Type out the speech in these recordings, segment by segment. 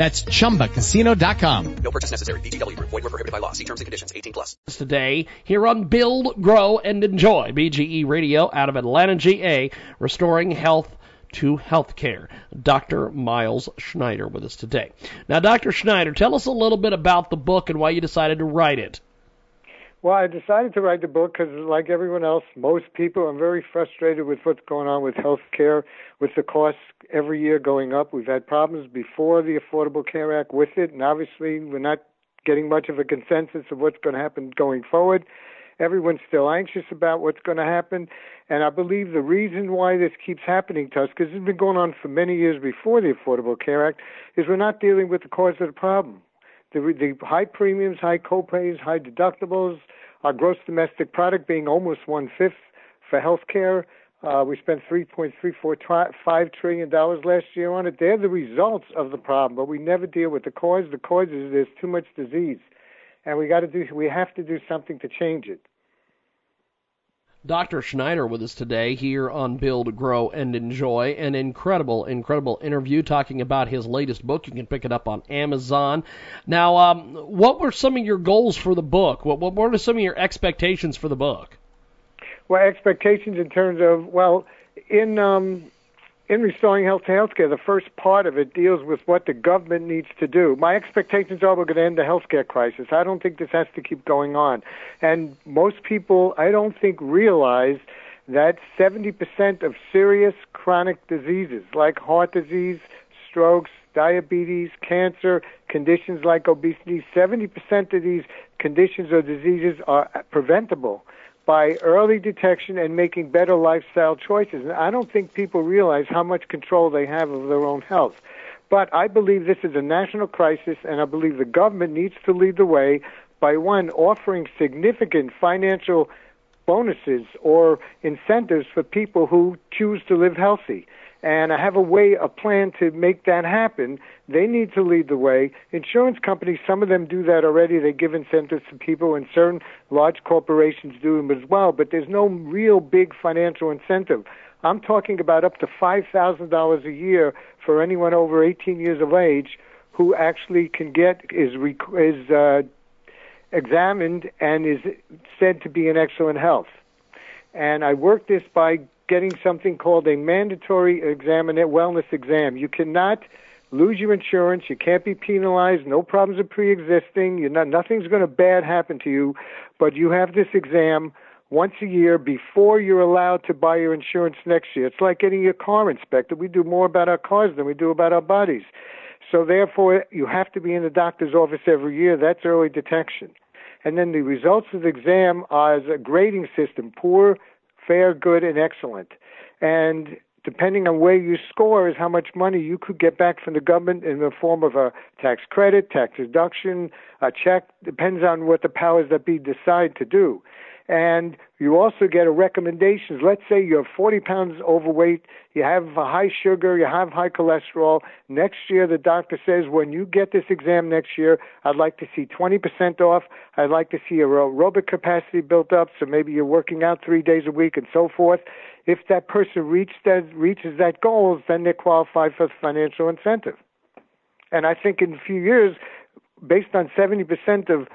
That's ChumbaCasino.com. No purchase necessary. VGW Group. Void were prohibited by law. See terms and conditions. 18 plus. Today, here on Build, Grow, and Enjoy, BGE Radio out of Atlanta, GA, restoring health to healthcare. Dr. Myles Schneider with us today. Now, Dr. Schneider, tell us a little bit about the book and why you decided to write it. Well, I decided to write the book because, like everyone else, most people, I'm very frustrated with what's going on with health care, with the costs every year going up. We've had problems before the Affordable Care Act with it, and obviously we're not getting much of a consensus of what's going to happen going forward. Everyone's still anxious about what's going to happen, and I believe the reason why this keeps happening to us, because it's been going on for many years before the Affordable Care Act, is we're not dealing with the cause of the problem. The, the high premiums, high copays, high deductibles, our gross domestic product being almost one fifth for health care. Uh, we spent $3.345 trillion last year on it. They're the results of the problem, but we never deal with the cause. The cause is there's too much disease, and we got to do. We have to do something to change it. Dr. Schneider with us today here on Build, Grow, and Enjoy. An incredible, incredible interview talking about his latest book. You can pick it up on Amazon. Now, um, what were some of your goals for the book? What, what were some of your expectations for the book? Well, expectations in terms of well, in um, in restoring health to healthcare, the first part of it deals with what the government needs to do. My expectations are we're going to end the healthcare crisis. I don't think this has to keep going on. And most people, I don't think, realize that 70% of serious chronic diseases like heart disease, strokes, diabetes, cancer, conditions like obesity, 70% of these conditions or diseases are preventable by early detection and making better lifestyle choices. And I don't think people realize how much control they have of their own health. But I believe this is a national crisis, and I believe the government needs to lead the way by one, offering significant financial bonuses or incentives for people who choose to live healthy and I have a way, a plan to make that happen. They need to lead the way. Insurance companies, some of them do that already. They give incentives to people, and certain large corporations do them as well. But there's no real big financial incentive. I'm talking about up to five thousand dollars a year for anyone over 18 years of age who actually can get is is uh, examined and is said to be in excellent health. And I work this by getting something called a mandatory examine wellness exam. You cannot lose your insurance. You can't be penalized. No problems are pre-existing. You're not, nothing's going to bad happen to you, but you have this exam once a year before you're allowed to buy your insurance next year. It's like getting your car inspected. We do more about our cars than we do about our bodies. So therefore, you have to be in the doctor's office every year. That's early detection. And then the results of the exam are as a grading system, poor, fair, good, and excellent. And depending on where you score is how much money you could get back from the government in the form of a tax credit, tax deduction, a check, depends on what the powers that be decide to do. And you also get a recommendation. Let's say you're 40 pounds overweight, you have high sugar, you have high cholesterol. Next year, the doctor says, when you get this exam next year, I'd like to see 20% off. I'd like to see your aerobic capacity built up, so maybe you're working out three days a week and so forth. If that person reach that, reaches that goal, then they qualify for the financial incentive. And I think in a few years, based on 70% of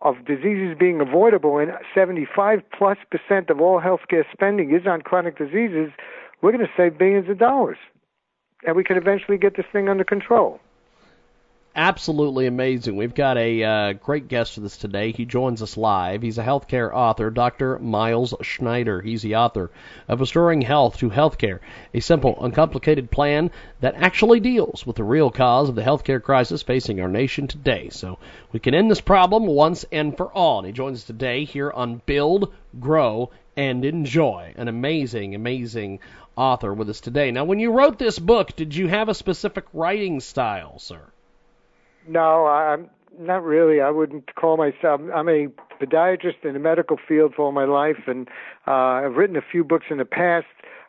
of diseases being avoidable and 75 plus percent of all healthcare spending is on chronic diseases, we're going to save billions of dollars. And we can eventually get this thing under control absolutely amazing. We've got a uh, great guest for this today. He joins us live. He's a healthcare author, Dr. Myles Schneider. He's the author of Restoring Health to Healthcare, a simple, uncomplicated plan that actually deals with the real cause of the healthcare crisis facing our nation today. So we can end this problem once and for all. And he joins us today here on Build, Grow, and Enjoy. An amazing, amazing author with us today. Now, when you wrote this book, did you have a specific writing style, sir? No, I'm not really. I wouldn't call myself. I'm a podiatrist in the medical field for all my life, and uh, I've written a few books in the past,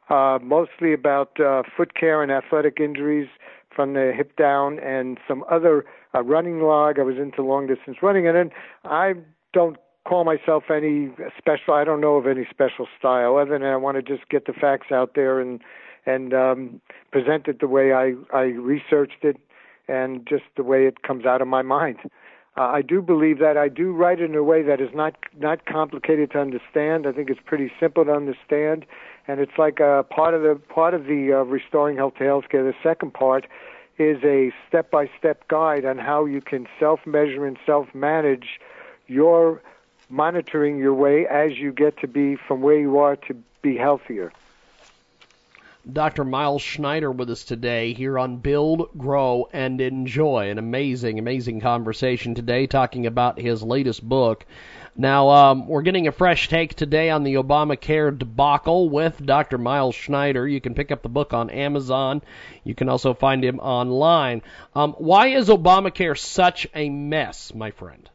uh, mostly about uh, foot care and athletic injuries from the hip down, and some other uh, running log. I was into long distance running, and then I don't call myself any special. I don't know of any special style other than I want to just get the facts out there and and um, present it the way I I researched it and just the way it comes out of my mind. Uh, I do believe that I do write in a way that is not not complicated to understand. I think it's pretty simple to understand, and it's like a part of the part of the uh, restoring health to healthcare. The second part is a step-by-step guide on how you can self-measure and self-manage your monitoring your way as you get to be from where you are to be healthier. Dr. Myles Schneider with us today here on Build, Grow, and Enjoy. An amazing, amazing conversation today talking about his latest book. Now, um, we're getting a fresh take today on the Obamacare debacle with Dr. Myles Schneider. You can pick up the book on Amazon. You can also find him online. Um, why is Obamacare such a mess, my friend?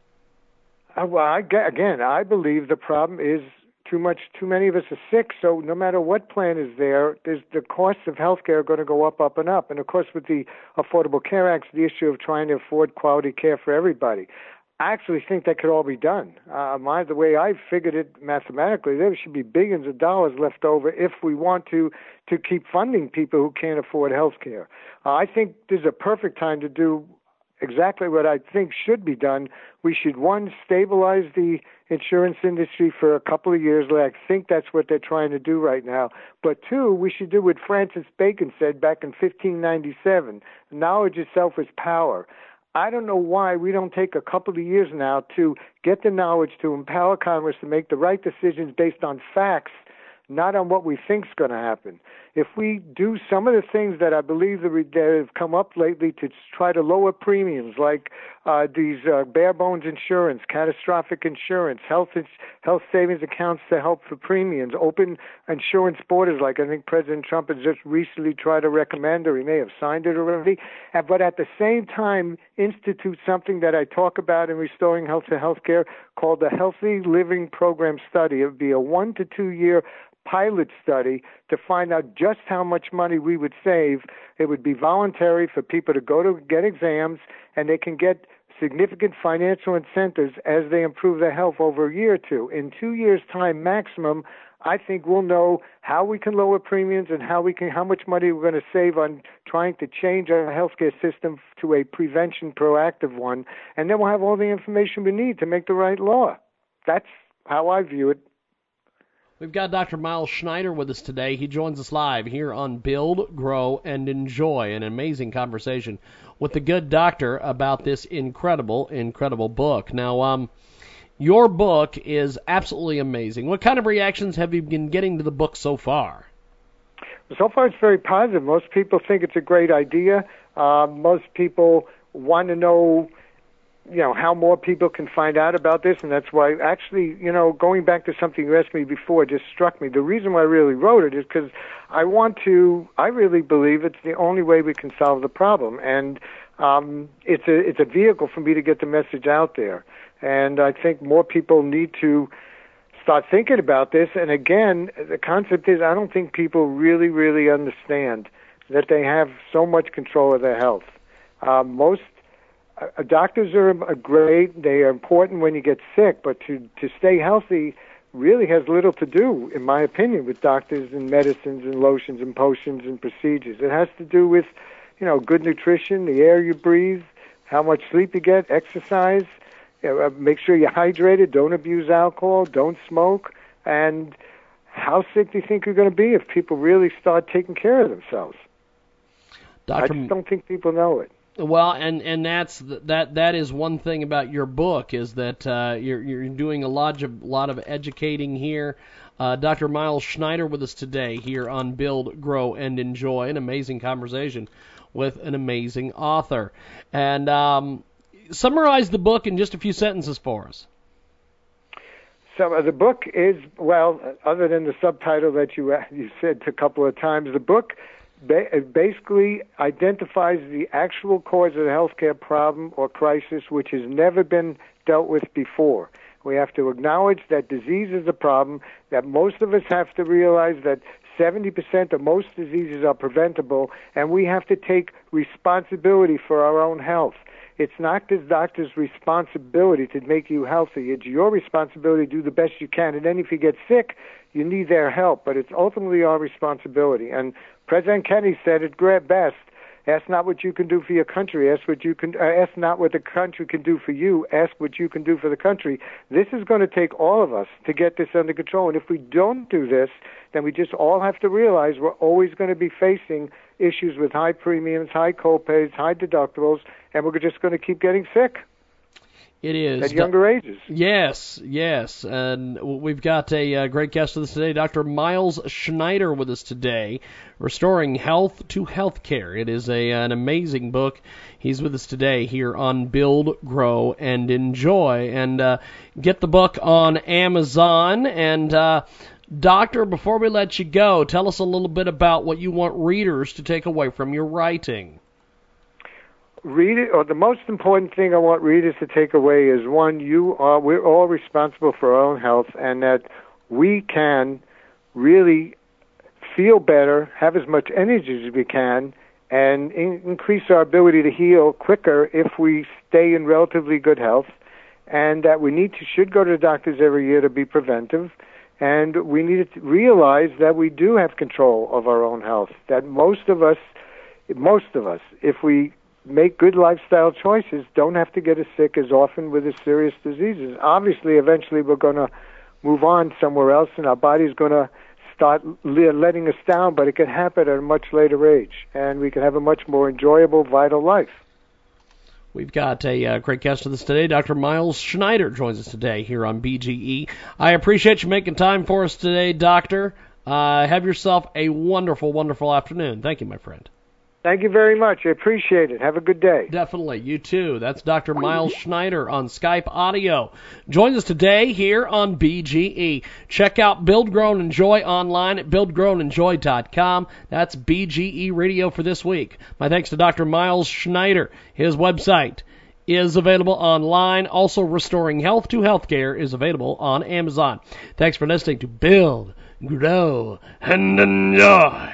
Uh, well, I, again, I believe the problem is too much too many of us are sick so no matter what plan is there there's the costs of healthcare are going to go up up and up and of course with the affordable care act the issue of trying to afford quality care for everybody I actually think that could all be done. Uh, my the way I figured it mathematically, there should be billions of dollars left over if we want to to keep funding people who can't afford health care. Uh, I think this is a perfect time to do exactly what I think should be done. We should one stabilize the insurance industry for a couple of years. Like, I think that's what they're trying to do right now. But two, we should do what Francis Bacon said back in 1597: knowledge itself is power. I don't know why we don't take a couple of years now to get the knowledge to empower Congress to make the right decisions based on facts not on what we think is going to happen. If we do some of the things that I believe that have come up lately to try to lower premiums, like uh, these uh, bare bones insurance, catastrophic insurance, health ins- health savings accounts to help for premiums, open insurance borders, like I think President Trump has just recently tried to recommend, or he may have signed it already. But at the same time, institute something that I talk about in restoring health to healthcare called the Healthy Living Program Study. It would be a one to two year pilot study to find out just how much money we would save. It would be voluntary for people to go to get exams, and they can get significant financial incentives as they improve their health over a year or two. In two years' time maximum, I think we'll know how we can lower premiums and how we can how much money we're going to save on trying to change our healthcare system to a prevention proactive one, and then we'll have all the information we need to make the right law. That's how I view it. We've got Dr. Myles Schneider with us today. He joins us live here on Build, Grow, and Enjoy. An amazing conversation with the good doctor about this incredible, incredible book. Now, um, your book is absolutely amazing. What kind of reactions have you been getting to the book so far? So far, it's very positive. Most people think it's a great idea. Uh, most people want to know you know how more people can find out about this and that's why actually you know going back to something you asked me before just struck me. The reason why i really wrote it is because i want to i really believe it's the only way we can solve the problem. And um it's a it's a vehicle for me to get the message out there. And i think more people need to start thinking about this. And again the concept is i don't think people really really understand that they have so much control of their health. Uh, most uh, doctors are great. They are important when you get sick, but to to stay healthy really has little to do, in my opinion, with doctors and medicines and lotions and potions and procedures. It has to do with, you know, good nutrition, the air you breathe, how much sleep you get, exercise. You know, uh, make sure you're hydrated. Don't abuse alcohol. Don't smoke. And how sick do you think you're going to be if people really start taking care of themselves? Dr. I just don't think people know it. Well, and and that's that that is one thing about your book is that uh, you're you're doing a lot of lot of educating here. Uh, Dr. Myles Schneider with us today here on Build, Grow, and Enjoy. An amazing conversation with an amazing author. And um, summarize the book in just a few sentences for us. So uh, the book is well, other than the subtitle that you you said a couple of times, the book basically identifies the actual cause of the healthcare problem or crisis, which has never been dealt with before. We have to acknowledge that disease is a problem, that most of us have to realize that 70% of most diseases are preventable, and we have to take responsibility for our own health. It's not the doctor's responsibility to make you healthy. It's your responsibility to do the best you can. And then if you get sick, you need their help. But it's ultimately our responsibility. And President Kennedy said it best Ask not what you can do for your country. Ask what you can. Uh, ask not what the country can do for you. Ask what you can do for the country. This is going to take all of us to get this under control. And if we don't do this, then we just all have to realize we're always going to be facing issues with high premiums, high copays, high deductibles, and we're just going to keep getting sick. It is at younger ages. Yes, yes, and we've got a uh, great guest with us today, Dr. Myles Schneider, with us today, restoring health to healthcare. It is a an amazing book. He's with us today here on Build, Grow, and Enjoy, and uh, get the book on Amazon. And uh, Doctor, before we let you go, tell us a little bit about what you want readers to take away from your writing read it, or the most important thing I want readers to take away is one, you are, we're all responsible for our own health, and that we can really feel better, have as much energy as we can, and in- increase our ability to heal quicker if we stay in relatively good health, and that we need to should go to doctors every year to be preventive. And we need to realize that we do have control of our own health. That most of us, most of us, if we make good lifestyle choices, don't have to get as sick as often with as serious diseases. Obviously, eventually we're going to move on somewhere else, and our body's going to start letting us down, but it can happen at a much later age, and we can have a much more enjoyable, vital life. We've got a uh, great guest with us today. Dr. Myles Schneider joins us today here on BGE. I appreciate you making time for us today, Doctor. Uh, have yourself a wonderful, wonderful afternoon. Thank you, my friend. Thank you very much. I appreciate it. Have a good day. Definitely. You too. That's Dr. Myles Schneider on Skype Audio. Joins us today here on BGE. Check out Build Grow Enjoy online at buildgrownenjoy.com. That's BGE Radio for this week. My thanks to Dr. Myles Schneider. His website is available online. Also, Restoring Health to Healthcare is available on Amazon. Thanks for listening to Build, Grow, and Enjoy.